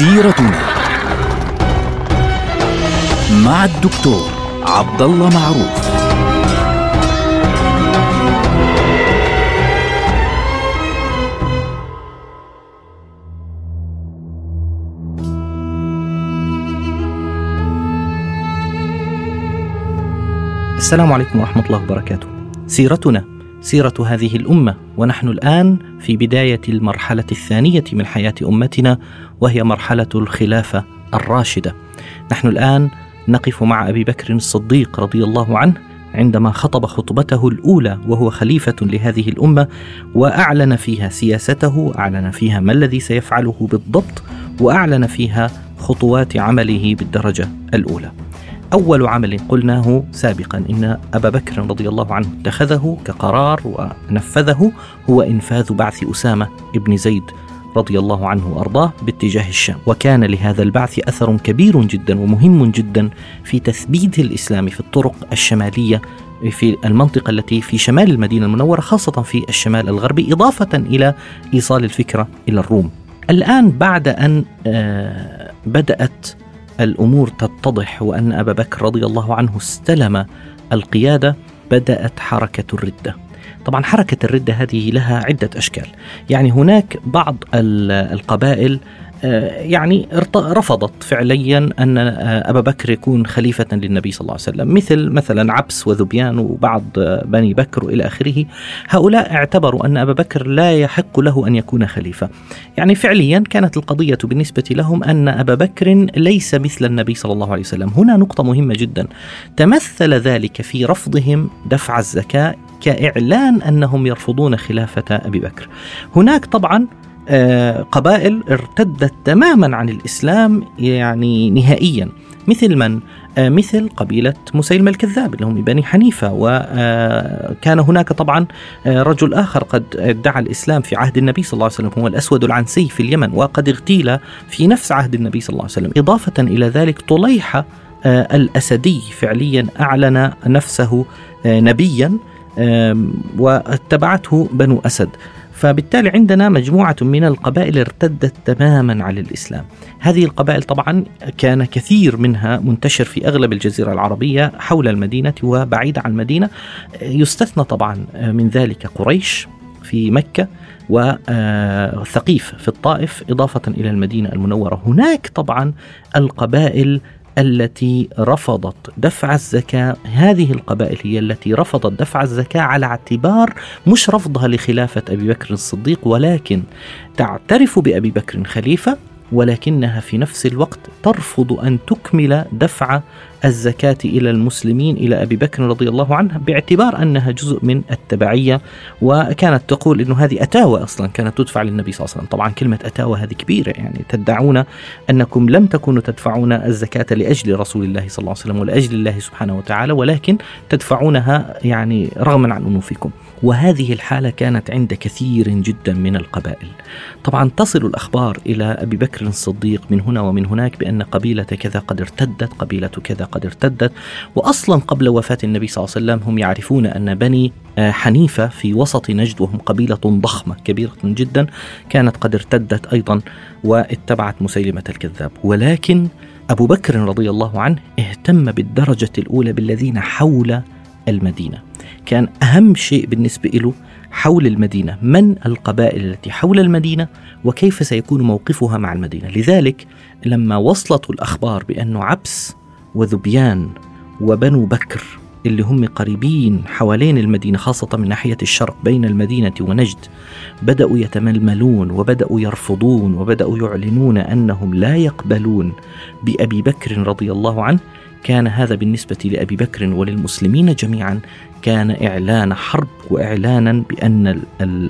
سيرتنا مع الدكتور عبد الله معروف السلام عليكم ورحمة الله وبركاته. سيرتنا سيرة هذه الأمة ونحن الآن في بداية المرحلة الثانية من حياة أمتنا وهي مرحلة الخلافة الراشدة. نحن الآن نقف مع أبي بكر الصديق رضي الله عنه عندما خطب خطبته الأولى وهو خليفة لهذه الأمة وأعلن فيها سياسته، أعلن فيها ما الذي سيفعله بالضبط، وأعلن فيها خطوات عمله بالدرجة الأولى. أول عمل قلناه سابقا إن أبا بكر رضي الله عنه اتخذه كقرار ونفذه هو إنفاذ بعث أسامة ابن زيد رضي الله عنه وأرضاه باتجاه الشام، وكان لهذا البعث أثر كبير جدا ومهم جدا في تثبيت الإسلام في الطرق الشمالية في المنطقة التي في شمال المدينة المنورة خاصة في الشمال الغربي إضافة إلى إيصال الفكرة إلى الروم. الآن بعد أن آه، بدأت الأمور تتضح وأن أبا بكر رضي الله عنه استلم القيادة بدأت حركة الردة. طبعا حركة الردة هذه لها عدة أشكال، يعني هناك بعض القبائل يعني رفضت فعليا أن آه، أبا بكر يكون خليفة للنبي صلى الله عليه وسلم مثل مثلا عبس وذبيان وبعض آه، بني بكر إلى آخره. هؤلاء اعتبروا أن أبا بكر لا يحق له أن يكون خليفة. يعني فعليا كانت القضية بالنسبة لهم أن أبا بكر ليس مثل النبي صلى الله عليه وسلم. هنا نقطة مهمة جدا. تمثل ذلك في رفضهم دفع الزكاة كإعلان أنهم يرفضون خلافة أبي بكر. هناك طبعا آه، قبائل ارتدت تماما عن الإسلام يعني نهائيا. مثل من؟ آه، مثل قبيلة مسيلمة الكذاب اللي هم بني حنيفة. وكان آه، هناك طبعا رجل آخر قد ادعى الإسلام في عهد النبي صلى الله عليه وسلم هو الأسود العنسي في اليمن. وقد اغتيل في نفس عهد النبي صلى الله عليه وسلم. إضافة إلى ذلك طليحة الأسدي فعليا أعلن نفسه نبيا واتبعته بنو أسد. فبالتالي عندنا مجموعة من القبائل ارتدت تماما على الإسلام. هذه القبائل طبعا كان كثير منها منتشر في أغلب الجزيرة العربية حول المدينة وبعيدة عن المدينة. يستثنى طبعا من ذلك قريش في مكة وثقيف في الطائف إضافة إلى المدينة المنورة. هناك طبعا القبائل التي رفضت دفع الزكاة. هذه القبائل هي التي رفضت دفع الزكاة على اعتبار مش رفضها لخلافة أبي بكر الصديق ولكن تعترف بأبي بكر خليفة ولكنها في نفس الوقت ترفض أن تكمل دفع الزكاة إلى المسلمين إلى أبي بكر رضي الله عنه باعتبار أنها جزء من التبعية وكانت تقول إنه هذه أتاوى أصلا كانت تدفع للنبي صلى الله عليه وسلم، طبعا كلمة أتاوى هذه كبيرة يعني تدعون أنكم لم تكونوا تدفعون الزكاة لأجل رسول الله صلى الله عليه وسلم ولأجل الله سبحانه وتعالى ولكن تدفعونها يعني رغما عن أنوفكم. وهذه الحالة كانت عند كثير جدا من القبائل طبعا تصل الأخبار إلى أبي بكر الصديق من هنا ومن هناك بأن قبيلة كذا قد ارتدت قبيلة كذا قد ارتدت. وأصلا قبل وفاة النبي صلى الله عليه وسلم هم يعرفون أن بني آه، حنيفة في وسط نجد وهم قبيلة ضخمة كبيرة جدا كانت قد ارتدت أيضا واتبعت مسيلمة الكذاب. ولكن أبو بكر رضي الله عنه اهتم بالدرجة الأولى بالذين حول المدينة. كان أهم شيء بالنسبة له حول المدينة من القبائل التي حول المدينة وكيف سيكون موقفها مع المدينة. لذلك لما وصلت الأخبار بأن عبس وذبيان وبنو بكر اللي هم قريبين حوالين المدينة خاصة من ناحية الشرق بين المدينة ونجد بدأوا يتململون وبدأوا يرفضون وبدأوا يعلنون أنهم لا يقبلون بأبي بكر رضي الله عنه كان هذا بالنسبة لأبي بكر وللمسلمين جميعا كان إعلان حرب وإعلانا بأن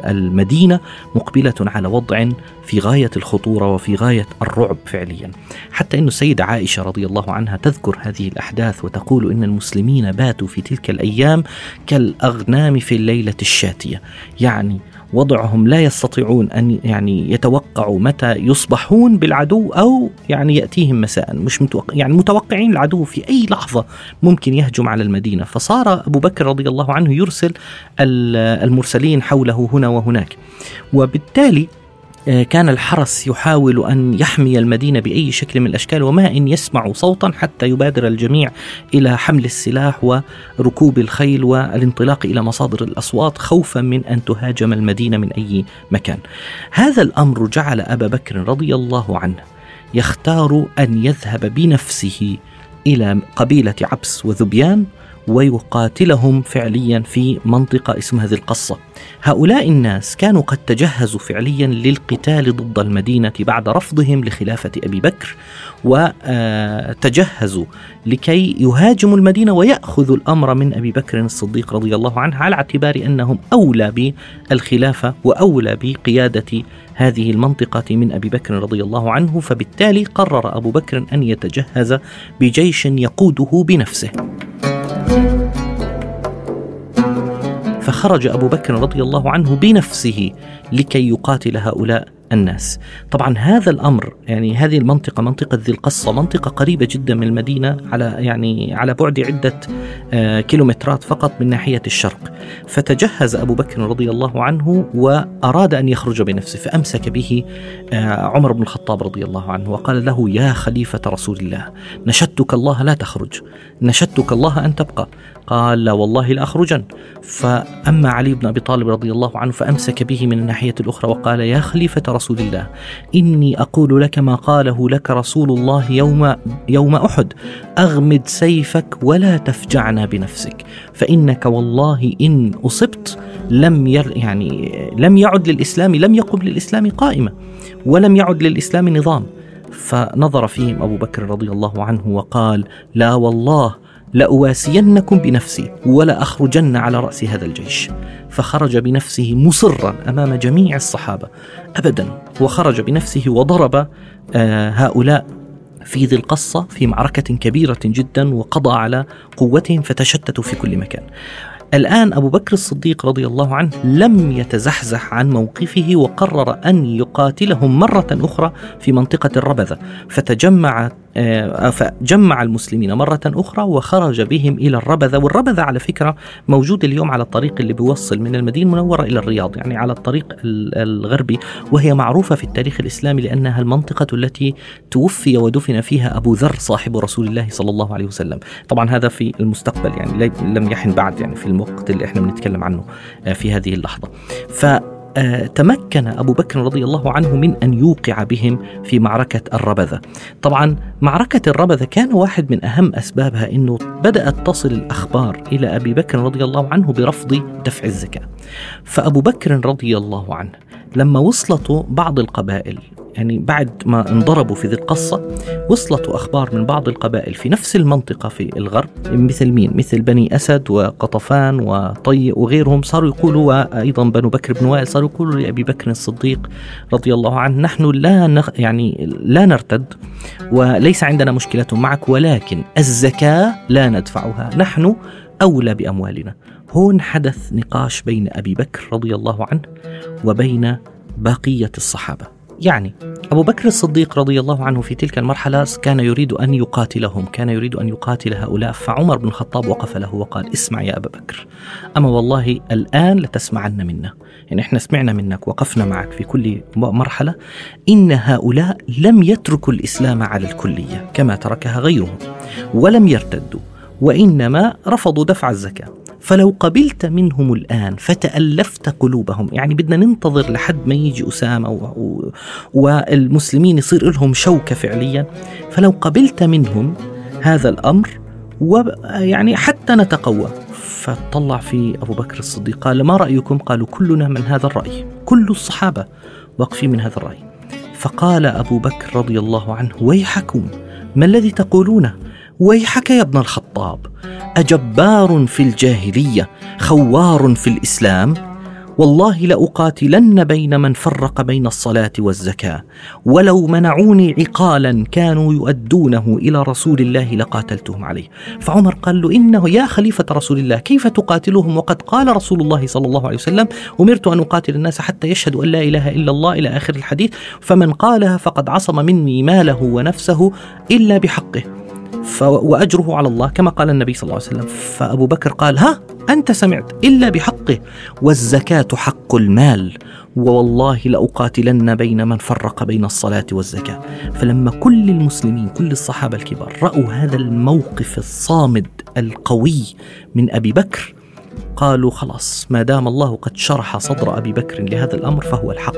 المدينة مقبلة على وضع في غاية الخطورة وفي غاية الرعب فعليا. حتى أن السيدة عائشة رضي الله عنها تذكر هذه الأحداث وتقول إن المسلمين باتوا في تلك الأيام كالأغنام في الليلة الشاتية. يعني وضعهم لا يستطيعون أن يعني يتوقعوا متى يصبحون بالعدو أو يعني يأتيهم مساء. مش متوقع يعني متوقعين العدو في أي لحظة ممكن يهجم على المدينة. فصار أبو بكر رضي الله عنه يرسل المرسلين حوله هنا وهناك. وبالتالي كان الحرس يحاول أن يحمي المدينة بأي شكل من الأشكال وما إن يسمعوا صوتا حتى يبادر الجميع إلى حمل السلاح وركوب الخيل والانطلاق إلى مصادر الأصوات خوفا من أن تهاجم المدينة من أي مكان. هذا الأمر جعل أبا بكر رضي الله عنه يختار أن يذهب بنفسه إلى قبيلة عبس وذبيان ويقاتلهم فعليا في منطقة اسمها ذي القصة. هؤلاء الناس كانوا قد تجهزوا فعليا للقتال ضد المدينة بعد رفضهم لخلافة أبي بكر وتجهزوا لكي يهاجموا المدينة ويأخذوا الأمر من أبي بكر الصديق رضي الله عنه على اعتبار أنهم أولى بالخلافة وأولى بقيادة هذه المنطقة من أبي بكر رضي الله عنه فبالتالي قرر أبو بكر أن يتجهز بجيش يقوده بنفسه. فخرج أبو بكر رضي الله عنه بنفسه لكي يقاتل هؤلاء. الناس. طبعا هذا الأمر يعني هذه المنطقة منطقة ذي القصة منطقة قريبة جدا من المدينة على يعني على بعد عدة آه، كيلومترات فقط من ناحية الشرق. فتجهز أبو بكر رضي الله عنه وأراد أن يخرج بنفسه فأمسك به آه، عمر بن الخطاب رضي الله عنه وقال له يا خليفة رسول الله نشدتك الله لا تخرج نشدتك الله أن تبقى. قال لا والله لأخرجن فأما علي بن أبي طالب رضي الله عنه فأمسك به من الناحية الأخرى وقال يا خليفة رسول الله إني أقول لك ما قاله لك رسول الله يوم يوم أحد. أغمد سيفك ولا تفجعنا بنفسك. فإنك والله إن أصبت لم ير يعني لم يعد للإسلام لم يقم للإسلام قائمة ولم يعد للإسلام نظام. فنظر فيهم أبو بكر رضي الله عنه وقال لا والله لأواسينكم بنفسي ولا أخرجن على رأس هذا الجيش. فخرج بنفسه مصرا أمام جميع الصحابة أبدا وخرج بنفسه وضرب آه، هؤلاء في ذي القصة في معركة كبيرة جدا وقضى على قوتهم فتشتتوا في كل مكان. الآن أبو بكر الصديق رضي الله عنه لم يتزحزح عن موقفه وقرر أن يقاتلهم مرة أخرى في منطقة الربذة. فتجمع آه، فجمع المسلمين مرة أخرى وخرج بهم إلى الربذة. والربذة على فكرة موجود اليوم على الطريق اللي بيوصل من المدينة المنورة إلى الرياض يعني على الطريق الغربي وهي معروفة في التاريخ الإسلامي لأنها المنطقة التي توفي ودفن فيها أبو ذر صاحب رسول الله صلى الله عليه وسلم. طبعا هذا في المستقبل يعني لم يحن بعد يعني في الوقت اللي إحنا بنتكلم عنه آه، في هذه اللحظة. ف تمكن أبو بكر رضي الله عنه من أن يوقع بهم في معركة الربذة. طبعا معركة الربذة كان واحد من أهم أسبابها أنه بدأت تصل الأخبار إلى أبي بكر رضي الله عنه برفض دفع الزكاة. فأبو بكر رضي الله عنه لما وصلته بعض القبائل يعني بعد ما انضربوا في ذي القصة وصلت أخبار من بعض القبائل في نفس المنطقة في الغرب مثل مين؟ مثل بني أسد وقطفان وطي وغيرهم صاروا يقولوا وأيضا بنو بكر بن وائل صاروا يقولوا لأبي بكر الصديق رضي الله عنه نحن لا نخ يعني لا نرتد وليس عندنا مشكلة معك ولكن الزكاة لا ندفعها نحن أولى بأموالنا هون حدث نقاش بين أبي بكر رضي الله عنه وبين بقية الصحابة يعني أبو بكر الصديق رضي الله عنه في تلك المرحلة كان يريد أن يقاتلهم كان يريد أن يقاتل هؤلاء فعمر بن الخطاب وقف له وقال اسمع يا أبا بكر أما والله الآن لتسمعن منا. يعني إحنا سمعنا منك وقفنا معك في كل مرحلة إن هؤلاء لم يتركوا الإسلام على الكلية كما تركها غيرهم ولم يرتدوا وإنما رفضوا دفع الزكاة. فلو قبلت منهم الآن فتألفت قلوبهم. يعني بدنا ننتظر لحد ما يجي أسامة و... والمسلمين يصير لهم شوكة فعليا. فلو قبلت منهم هذا الأمر ويعني حتى نتقوى. فطلع في أبو بكر الصديق قال ما رأيكم؟ قالوا كلنا من هذا الرأي. كل الصحابة واقفين من هذا الرأي. فقال أبو بكر رضي الله عنه ويحكم. ما الذي تقولونه؟ ويحك يا ابن الخطاب. أجبار في الجاهلية خوار في الإسلام والله لأقاتلن بين من فرق بين الصلاة والزكاة ولو منعوني عقالا كانوا يؤدونه إلى رسول الله لقاتلتهم عليه. فعمر قال له إنه يا خليفة رسول الله كيف تقاتلهم؟ وقد قال رسول الله صلى الله عليه وسلم أمرت أن أقاتل الناس حتى يشهدوا أن لا إله إلا الله إلى آخر الحديث فمن قالها فقد عصم مني ماله ونفسه إلا بحقه. وأجره على الله كما قال النبي صلى الله عليه وسلم. فأبو بكر قال ها أنت سمعت إلا بحقه والزكاة حق المال ووالله لأقاتلن بين من فرق بين الصلاة والزكاة. فلما كل المسلمين كل الصحابة الكبار رأوا هذا الموقف الصامد القوي من أبي بكر قالوا خلاص ما دام الله قد شرح صدر أبي بكر لهذا الأمر فهو الحق.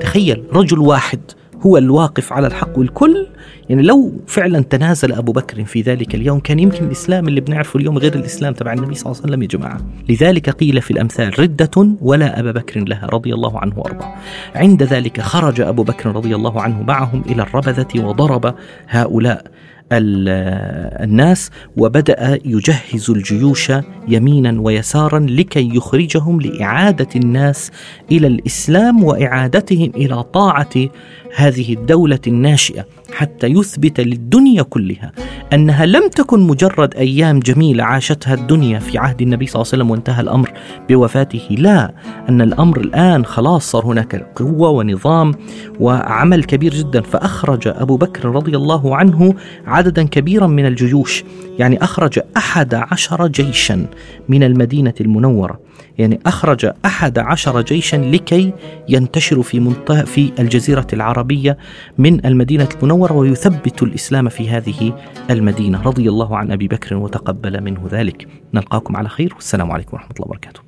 تخيل رجل واحد هو الواقف على الحق والكل. يعني لو فعلا تنازل أبو بكر في ذلك اليوم كان يمكن الإسلام اللي بنعرفه اليوم غير الإسلام تبع النبي صلى الله عليه وسلم يا جماعة. لذلك قيل في الأمثال ردة ولا أبا بكر لها رضي الله عنه وأرضاه. عند ذلك خرج أبو بكر رضي الله عنه معهم إلى الربذة وضرب هؤلاء الناس وبدأ يجهز الجيوش يمينا ويسارا لكي يخرجهم لإعادة الناس إلى الإسلام وإعادتهم إلى طاعة هذه الدولة الناشئة حتى يثبت للدنيا كلها أنها لم تكن مجرد أيام جميلة عاشتها الدنيا في عهد النبي صلى الله عليه وسلم وانتهى الأمر بوفاته. لا أن الأمر الآن خلاص صار هناك قوة ونظام وعمل كبير جدا. فأخرج أبو بكر رضي الله عنه عددا كبيرا من الجيوش يعني أخرج أحد عشر جيشا من المدينة المنورة يعني أخرج أحد عشر جيشا لكي ينتشروا في منطقة في الجزيرة العربية من المدينة المنورة ويثبت الإسلام في هذه المدينة. رضي الله عن أبي بكر وتقبل منه ذلك. نلقاكم على خير. والسلام عليكم ورحمة الله وبركاته.